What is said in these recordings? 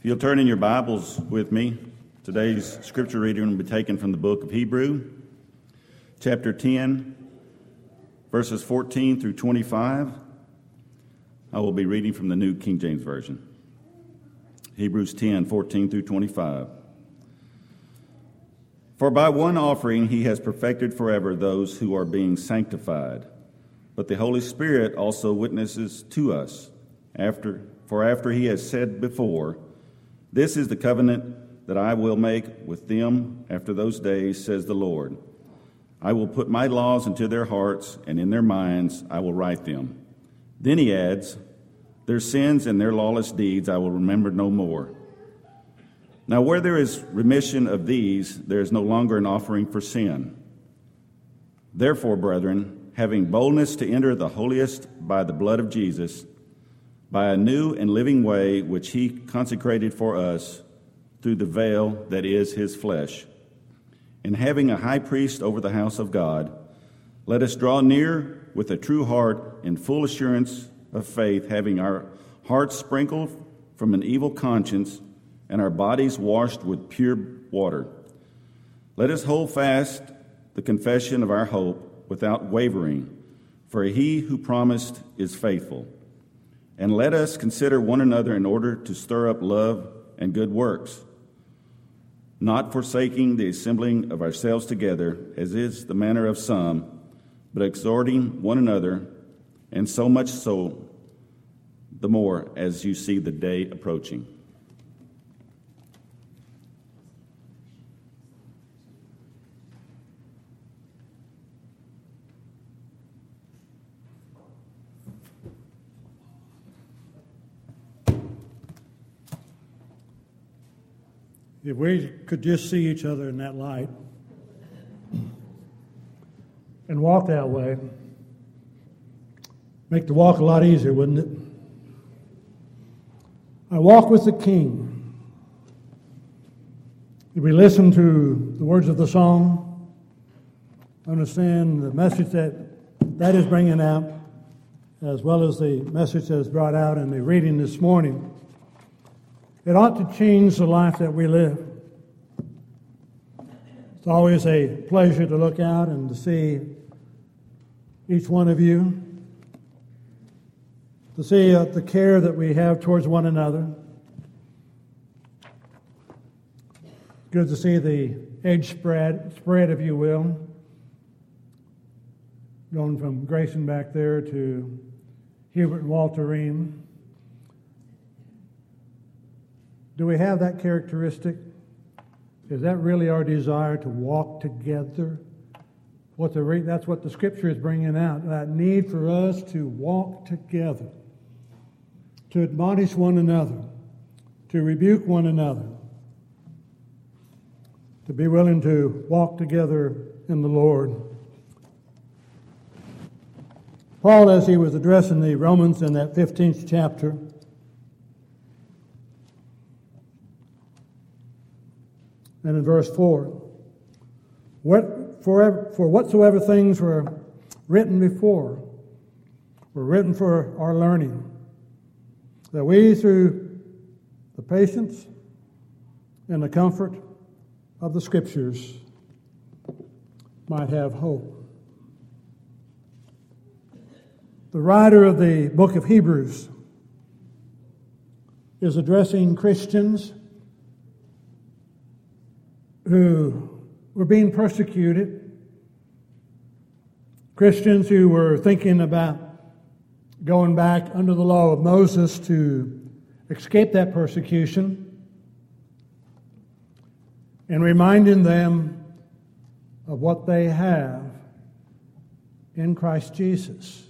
If you'll turn in your Bibles with me, today's scripture reading will be taken from the book of Hebrew, chapter 10, verses 14 through 25. I will be reading from the New King James Version. Hebrews 10, 14 through 25. For by one offering he has perfected forever those who are being sanctified. But the Holy Spirit also witnesses to us, after, for after he has said before, This is the covenant that I will make with them after those days, says the Lord. I will put my laws into their hearts, and in their minds I will write them. Then he adds, Their sins and their lawless deeds I will remember no more. Now, where there is remission of these, there is no longer an offering for sin. Therefore, brethren, having boldness to enter the holiest by the blood of Jesus, by a new and living way which he consecrated for us through the veil that is his flesh, and having a high priest over the house of God, let us draw near with a true heart and full assurance of faith, having our hearts sprinkled from an evil conscience and our bodies washed with pure water. Let us hold fast the confession of our hope without wavering, for he who promised is faithful. And let us consider one another in order to stir up love and good works, not forsaking the assembling of ourselves together, as is the manner of some, but exhorting one another, and so much so the more as you see the day approaching. If we could just see each other in that light and walk that way, make the walk a lot easier, wouldn't it? I walk with the King. If we listen to the words of the song, understand the message that that is bringing out, as well as the message that is brought out in the reading this morning, it ought to change the life that we live. It's always a pleasure to look out and to see each one of you, to see uh, the care that we have towards one another. Good to see the age spread, spread, if you will, going from Grayson back there to Hubert and Walter Ream. Do we have that characteristic? Is that really our desire to walk together? What the that's what the scripture is bringing out that need for us to walk together, to admonish one another, to rebuke one another, to be willing to walk together in the Lord. Paul, as he was addressing the Romans in that 15th chapter, and in verse 4. What, for, for whatsoever things were written before were written for our learning, that we, through the patience and the comfort of the Scriptures, might have hope. The writer of the book of Hebrews is addressing Christians who were being persecuted, Christians who were thinking about going back under the law of Moses to escape that persecution, and reminding them of what they have in Christ Jesus.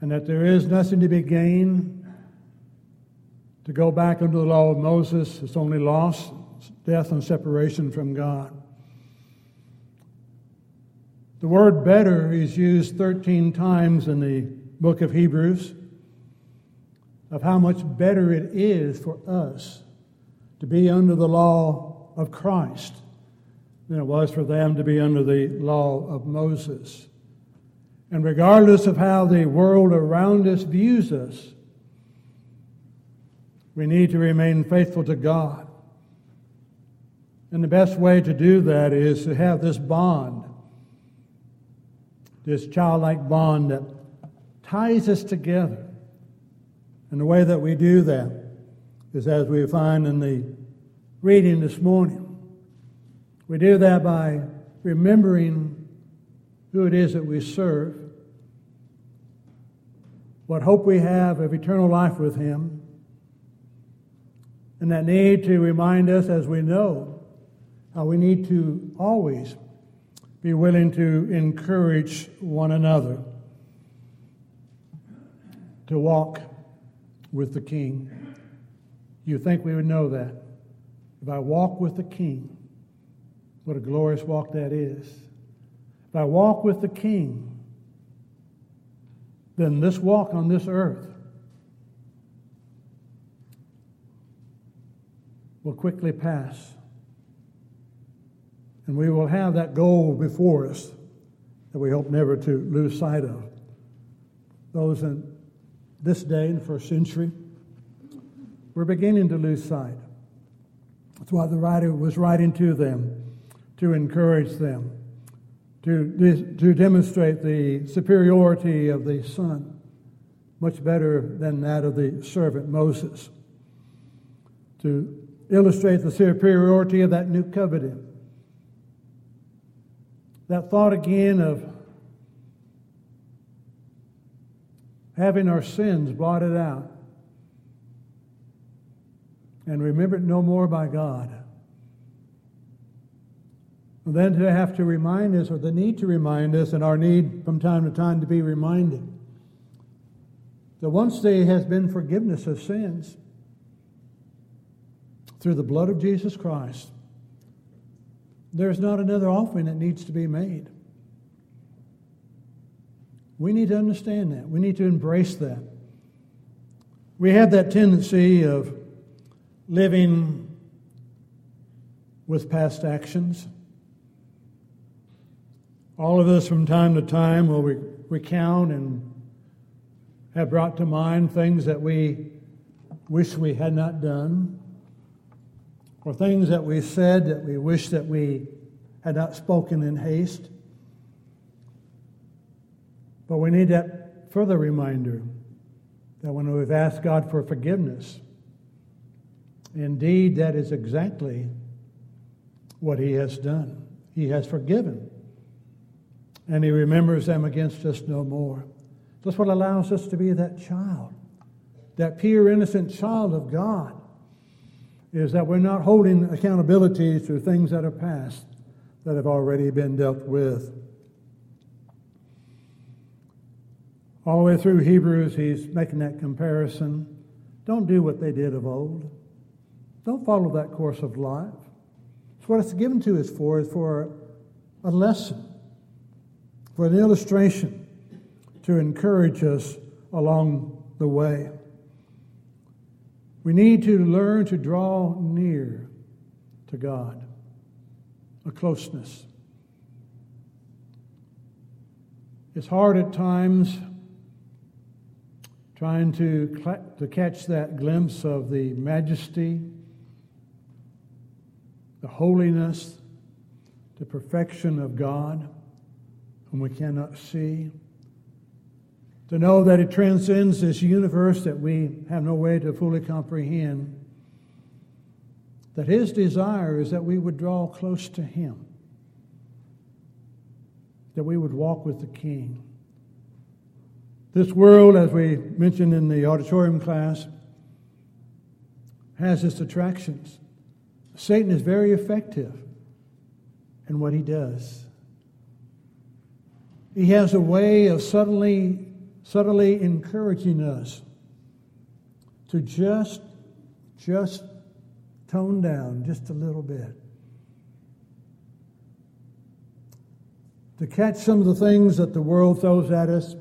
And that there is nothing to be gained to go back under the law of Moses. It's only loss death and separation from God. The word better is used 13 times in the book of Hebrews of how much better it is for us to be under the law of Christ than it was for them to be under the law of Moses. And regardless of how the world around us views us, We need to remain faithful to God. And the best way to do that is to have this bond, this childlike bond that ties us together. And the way that we do that is as we find in the reading this morning. We do that by remembering who it is that we serve, what hope we have of eternal life with Him, and that need to remind us, as we know, how we need to always be willing to encourage one another to walk with the King. You think we would know that? If I walk with the King, what a glorious walk that is. If I walk with the King, then this walk on this earth will quickly pass. And we will have that goal before us that we hope never to lose sight of. Those in this day, in the first century, we're beginning to lose sight. That's why the writer was writing to them to encourage them, to, to demonstrate the superiority of the Son, much better than that of the servant Moses, to illustrate the superiority of that new covenant. That thought again of having our sins blotted out and remembered no more by God. And then to have to remind us, or the need to remind us, and our need from time to time to be reminded, that once there has been forgiveness of sins, through the blood of Jesus Christ, there's not another offering that needs to be made. We need to understand that. We need to embrace that. We have that tendency of living with past actions. All of us from time to time will recount and have brought to mind things that we wish we had not done or things that we said that we wish that we had not spoken in haste. But we need that further reminder that when we've asked God for forgiveness, indeed that is exactly what He has done. He has forgiven, and He remembers them against us no more. That's what allows us to be that child, that pure, innocent child of God is that we're not holding accountability to things that are past that have already been dealt with. All the way through Hebrews, he's making that comparison. Don't do what they did of old. Don't follow that course of life. It's what it's given to us for, is for a lesson, for an illustration to encourage us along the way. We need to learn to draw near to God, a closeness. It's hard at times trying to, to catch that glimpse of the majesty, the holiness, the perfection of God, whom we cannot see to know that it transcends this universe that we have no way to fully comprehend. That His desire is that we would draw close to Him, that we would walk with the King. This world, as we mentioned in the auditorium class, has its attractions. Satan is very effective in what he does. He has a way of suddenly subtly encouraging us to just, just tone down just a little bit. To catch some of the things that the world throws at us.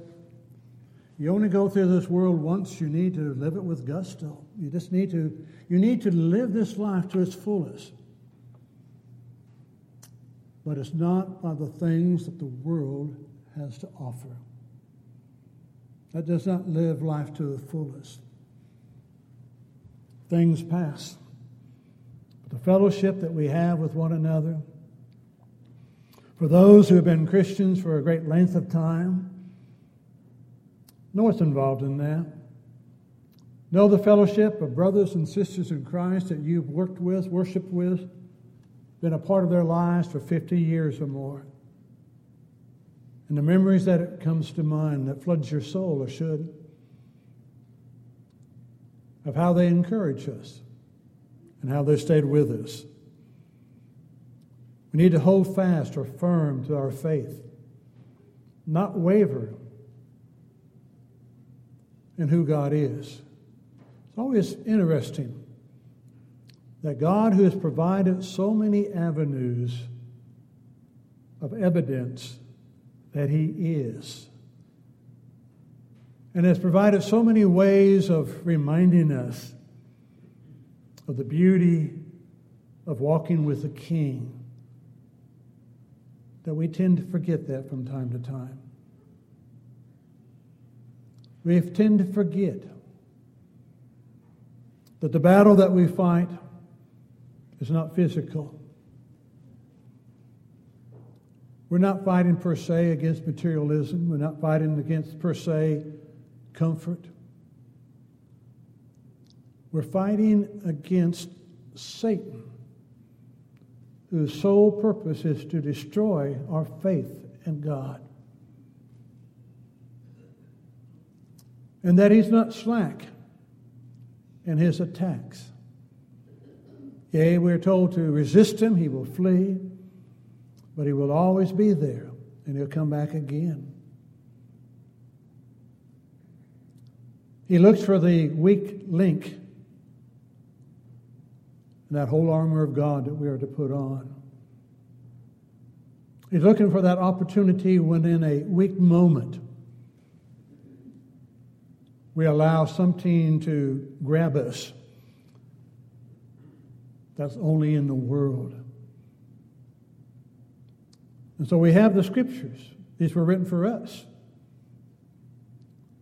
You only go through this world once, you need to live it with gusto. You just need to, you need to live this life to its fullest. But it's not by the things that the world has to offer that does not live life to the fullest. things pass. But the fellowship that we have with one another, for those who have been Christians for a great length of time, know what's involved in that. Know the fellowship of brothers and sisters in Christ that you've worked with, worshiped with, been a part of their lives for 50 years or more. And the memories that it comes to mind that floods your soul or should of how they encourage us and how they stayed with us. We need to hold fast or firm to our faith, not waver in who God is. It's always interesting that God, who has provided so many avenues of evidence that He is, and has provided so many ways of reminding us of the beauty of walking with the King, that we tend to forget that from time to time. We tend to forget that the battle that we fight is not physical. We're not fighting per se against materialism. We're not fighting against per se comfort. We're fighting against Satan, whose sole purpose is to destroy our faith in God. And that he's not slack in his attacks. Yea, we're told to resist him, he will flee, but he will always be there, and he'll come back again. He looks for the weak link in that whole armor of God that we are to put on. He's looking for that opportunity when, in a weak moment, we allow something to grab us that's only in the world. And so we have the scriptures. These were written for us.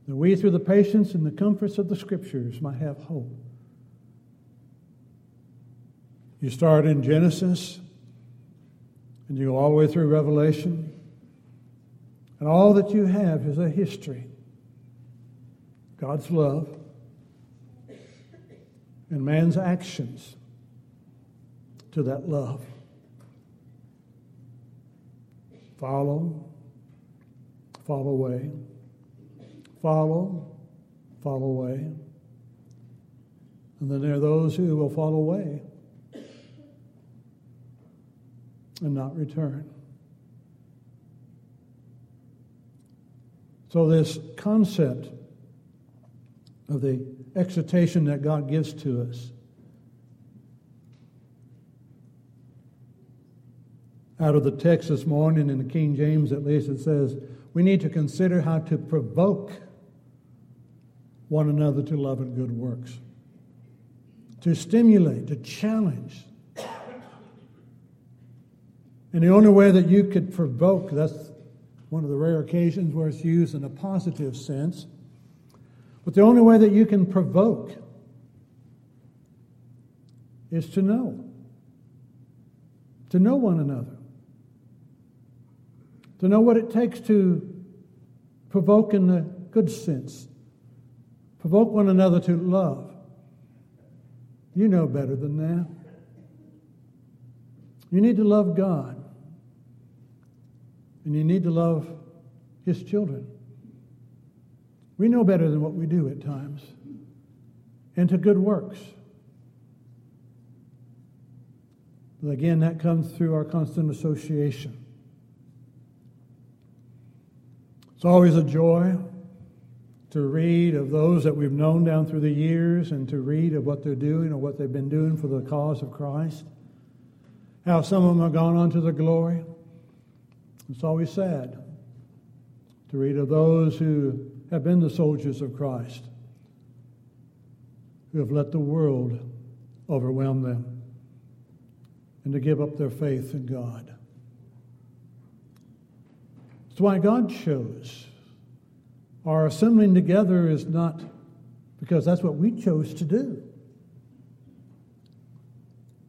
That we, through the patience and the comforts of the scriptures, might have hope. You start in Genesis and you go all the way through Revelation, and all that you have is a history God's love, and man's actions to that love. Follow, fall away, follow, fall away. And then there are those who will fall away and not return. So, this concept of the exhortation that God gives to us. Out of the text this morning in the King James, at least, it says, we need to consider how to provoke one another to love and good works, to stimulate, to challenge. And the only way that you could provoke, that's one of the rare occasions where it's used in a positive sense but the only way that you can provoke is to know. To know one another. To know what it takes to provoke in the good sense. Provoke one another to love. You know better than that. You need to love God. And you need to love His children. We know better than what we do at times, and to good works. But again, that comes through our constant association. It's always a joy to read of those that we've known down through the years and to read of what they're doing or what they've been doing for the cause of Christ. How some of them have gone on to the glory. It's always sad to read of those who have been the soldiers of Christ who have let the world overwhelm them and to give up their faith in God. That's why God chose. Our assembling together is not because that's what we chose to do.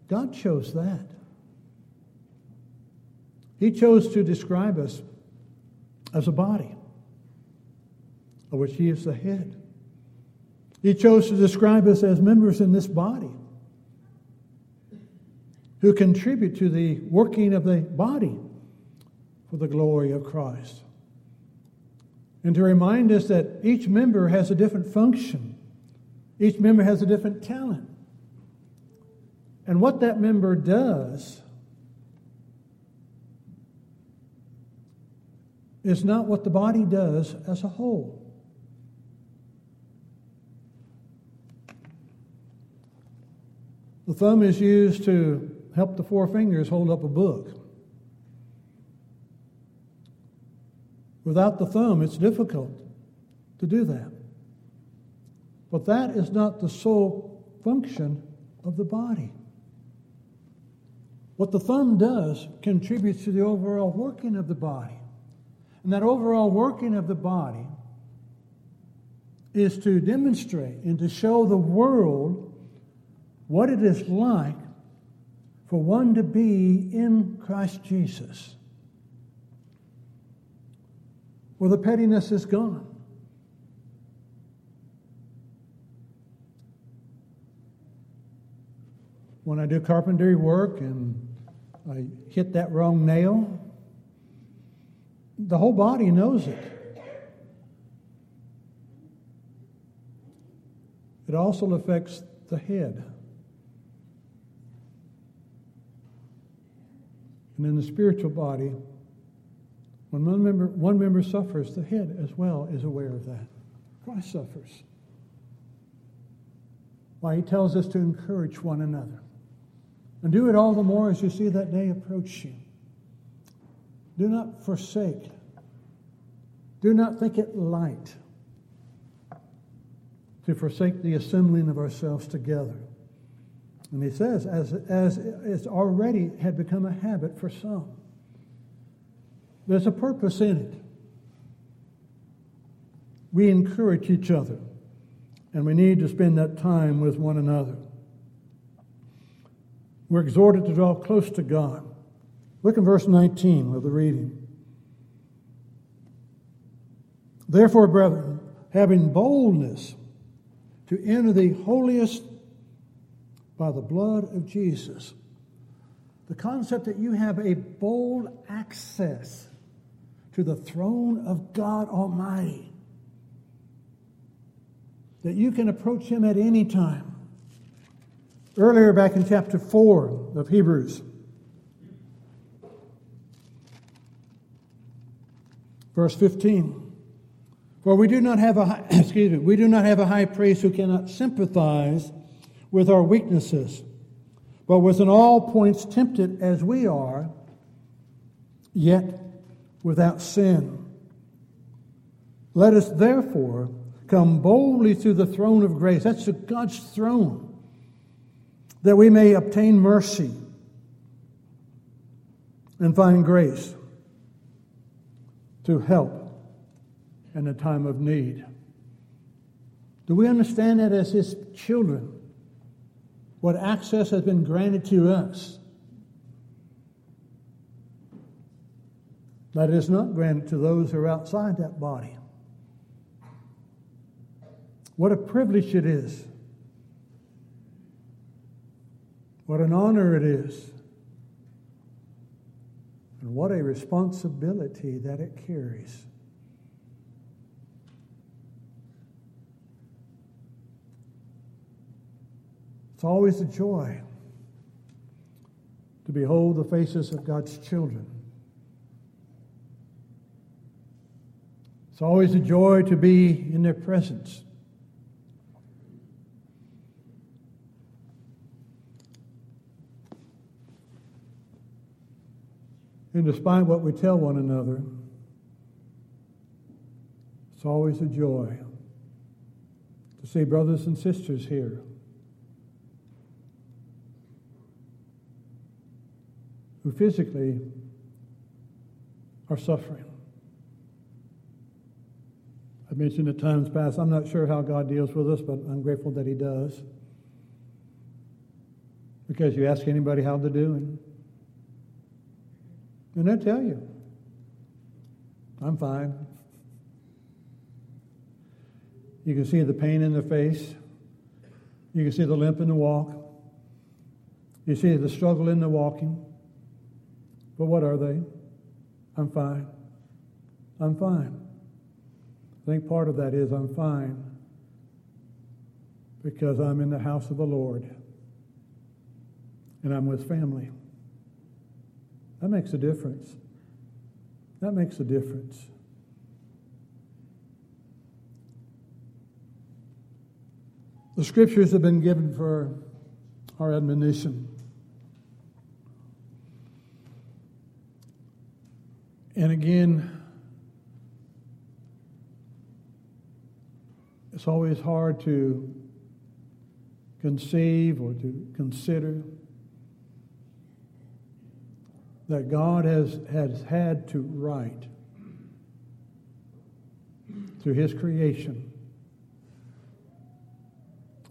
God chose that. He chose to describe us as a body, of which He is the head. He chose to describe us as members in this body who contribute to the working of the body for the glory of Christ. And to remind us that each member has a different function, each member has a different talent. And what that member does is not what the body does as a whole. The thumb is used to help the four fingers hold up a book. Without the thumb, it's difficult to do that. But that is not the sole function of the body. What the thumb does contributes to the overall working of the body. And that overall working of the body is to demonstrate and to show the world what it is like for one to be in Christ Jesus, where the pettiness is gone. When I do carpentry work and I hit that wrong nail, the whole body knows it. It also affects the head. And in the spiritual body, when one member, one member suffers, the head as well is aware of that. Christ suffers. Why, he tells us to encourage one another. And do it all the more as you see that day approaching. Do not forsake. Do not think it light to forsake the assembling of ourselves together and he says, as, as it's already had become a habit for some, there's a purpose in it. We encourage each other, and we need to spend that time with one another. We're exhorted to draw close to God. Look in verse 19 of the reading. Therefore, brethren, having boldness to enter the holiest by the blood of Jesus. The concept that you have a bold access to the throne of God Almighty, that you can approach Him at any time. Earlier, back in chapter 4 of Hebrews, verse 15. For we do not have a excuse me, we do not have a high priest who cannot sympathize with our weaknesses, but was in all points tempted as we are, yet without sin. Let us therefore come boldly to the throne of grace. That's God's throne. That we may obtain mercy and find grace to help in a time of need. Do we understand that as His children? what access has been granted to us. It is not granted to those who are outside that body. What a privilege it is. What an honor it is. And what a responsibility that it carries. It's always a joy to behold the faces of God's children. It's always a joy to be in their presence. And despite what we tell one another, it's always a joy to see brothers and sisters here who physically are suffering. I've mentioned at times past, I'm not sure how God deals with us, but I'm grateful that He does. Because you ask anybody how they're doing, and they'll tell you, I'm fine. You can see the pain in their face. You can see the limp in the walk. You see the struggle in the walking. But what are they? I'm fine. I'm fine. I think part of that is I'm fine because I'm in the house of the Lord and I'm with family. That makes a difference. That makes a difference. The scriptures have been given for our admonition. And again, it's always hard to conceive or to consider that God has, has had to write through His creation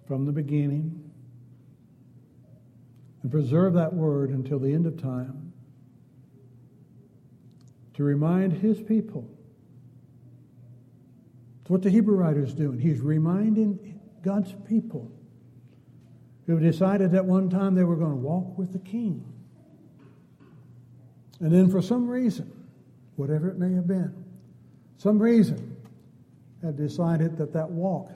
from the beginning and preserve that word until the end of time to remind His people. It's what the Hebrew writer is doing. He's reminding God's people who decided at one time they were going to walk with the King. And then for some reason, whatever it may have been, some reason, have decided that that walk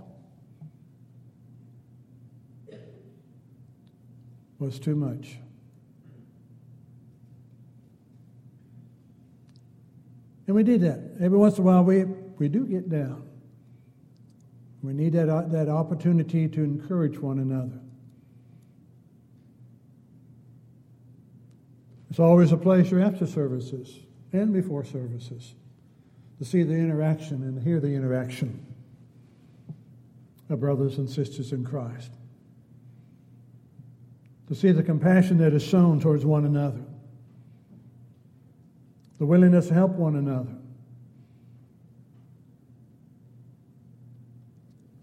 was too much. And we did that. Every once in a while, we, we do get down. We need that, uh, that opportunity to encourage one another. It's always a pleasure after services and before services to see the interaction and hear the interaction of brothers and sisters in Christ. To see the compassion that is shown towards one another, the willingness to help one another.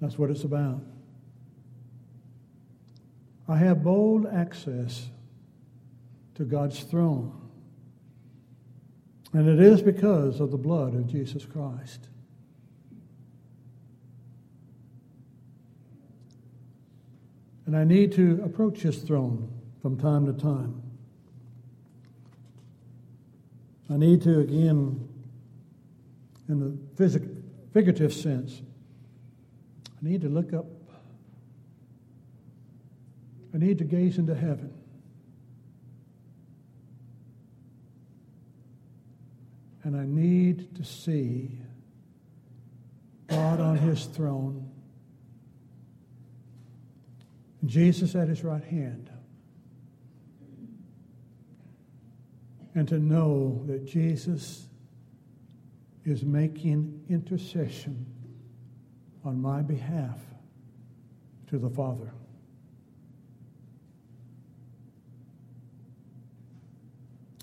That's what it's about. I have bold access to God's throne. And it is because of the blood of Jesus Christ. And I need to approach his throne from time to time. I need to, again, in the physic- figurative sense, I need to look up. I need to gaze into heaven. And I need to see God on his throne, Jesus at his right hand, and to know that Jesus is making intercession on my behalf to the Father.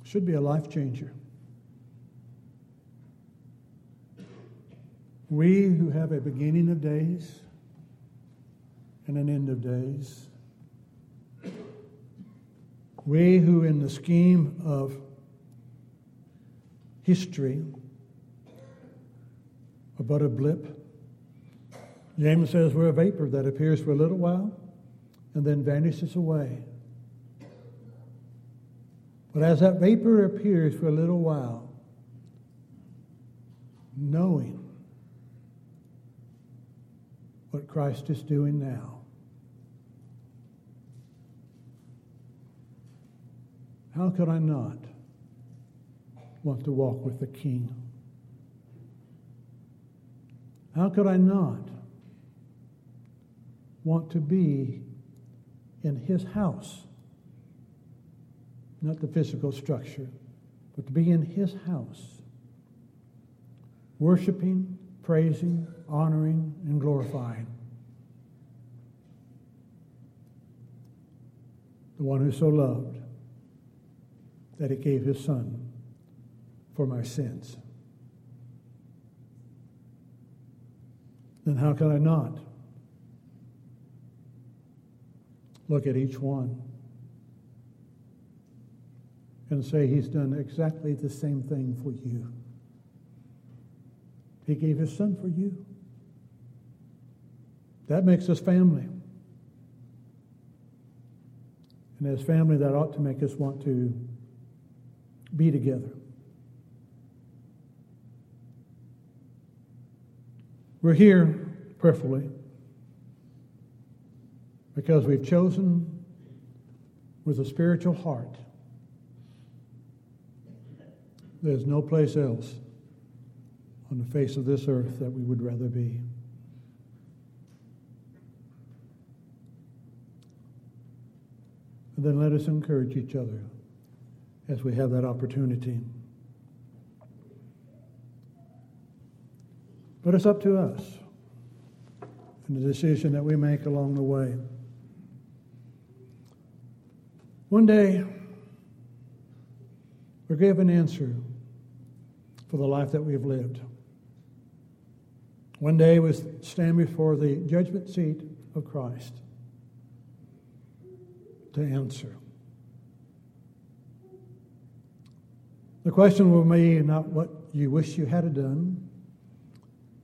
Should be a life changer. We who have a beginning of days and an end of days, we who, in the scheme of history, are but a blip. James says we're a vapor that appears for a little while and then vanishes away. But as that vapor appears for a little while, knowing what Christ is doing now. How could I not want to walk with the King? How could I not want to be in his house? Not the physical structure, but to be in his house, worshiping, praising, honoring, and glorifying. The one who so loved that he gave his son for my sins. Then how can I not look at each one and say He's done exactly the same thing for you. He gave His Son for you. That makes us family. And as family, that ought to make us want to be together. We're here prayerfully because we've chosen with a spiritual heart. There's no place else on the face of this earth that we would rather be. And then let us encourage each other as we have that opportunity. But it's up to us and the decision that we make along the way. One day, we're given an answer for the life that we've lived. One day we stand before the judgment seat of Christ to answer. The question will be not what you wish you had done.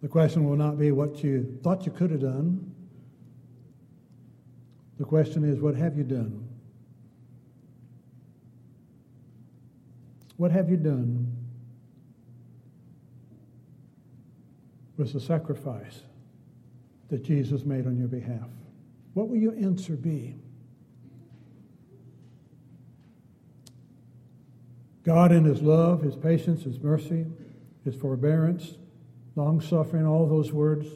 The question will not be what you thought you could have done. The question is, what have you done? What have you done with the sacrifice that Jesus made on your behalf? What will your answer be? God, in His love, His patience, His mercy, His forbearance, long suffering, all those words,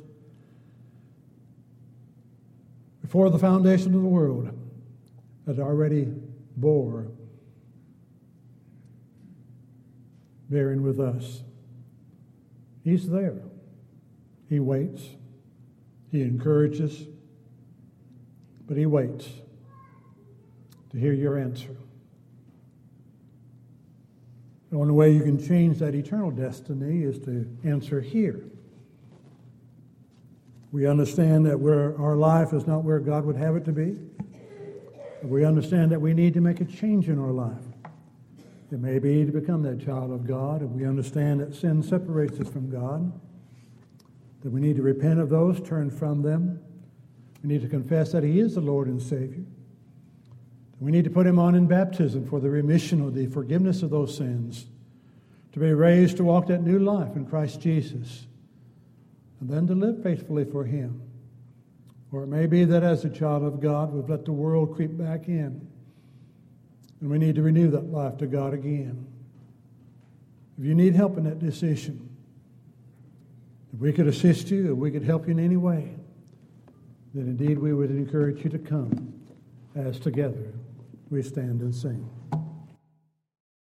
before the foundation of the world, had already bore, bearing with us. He's there. He waits. He encourages, but He waits to hear your answer. The only way you can change that eternal destiny is to answer here. We understand that our life is not where God would have it to be. We understand that we need to make a change in our life. It may be to become that child of God, if we understand that sin separates us from God, that we need to repent of those, turn from them. We need to confess that He is the Lord and Savior. We need to put him on in baptism for the remission or the forgiveness of those sins, to be raised to walk that new life in Christ Jesus, and then to live faithfully for him. Or it may be that as a child of God, we've let the world creep back in, and we need to renew that life to God again. If you need help in that decision, if we could assist you, if we could help you in any way, then indeed we would encourage you to come as together we stand and sing.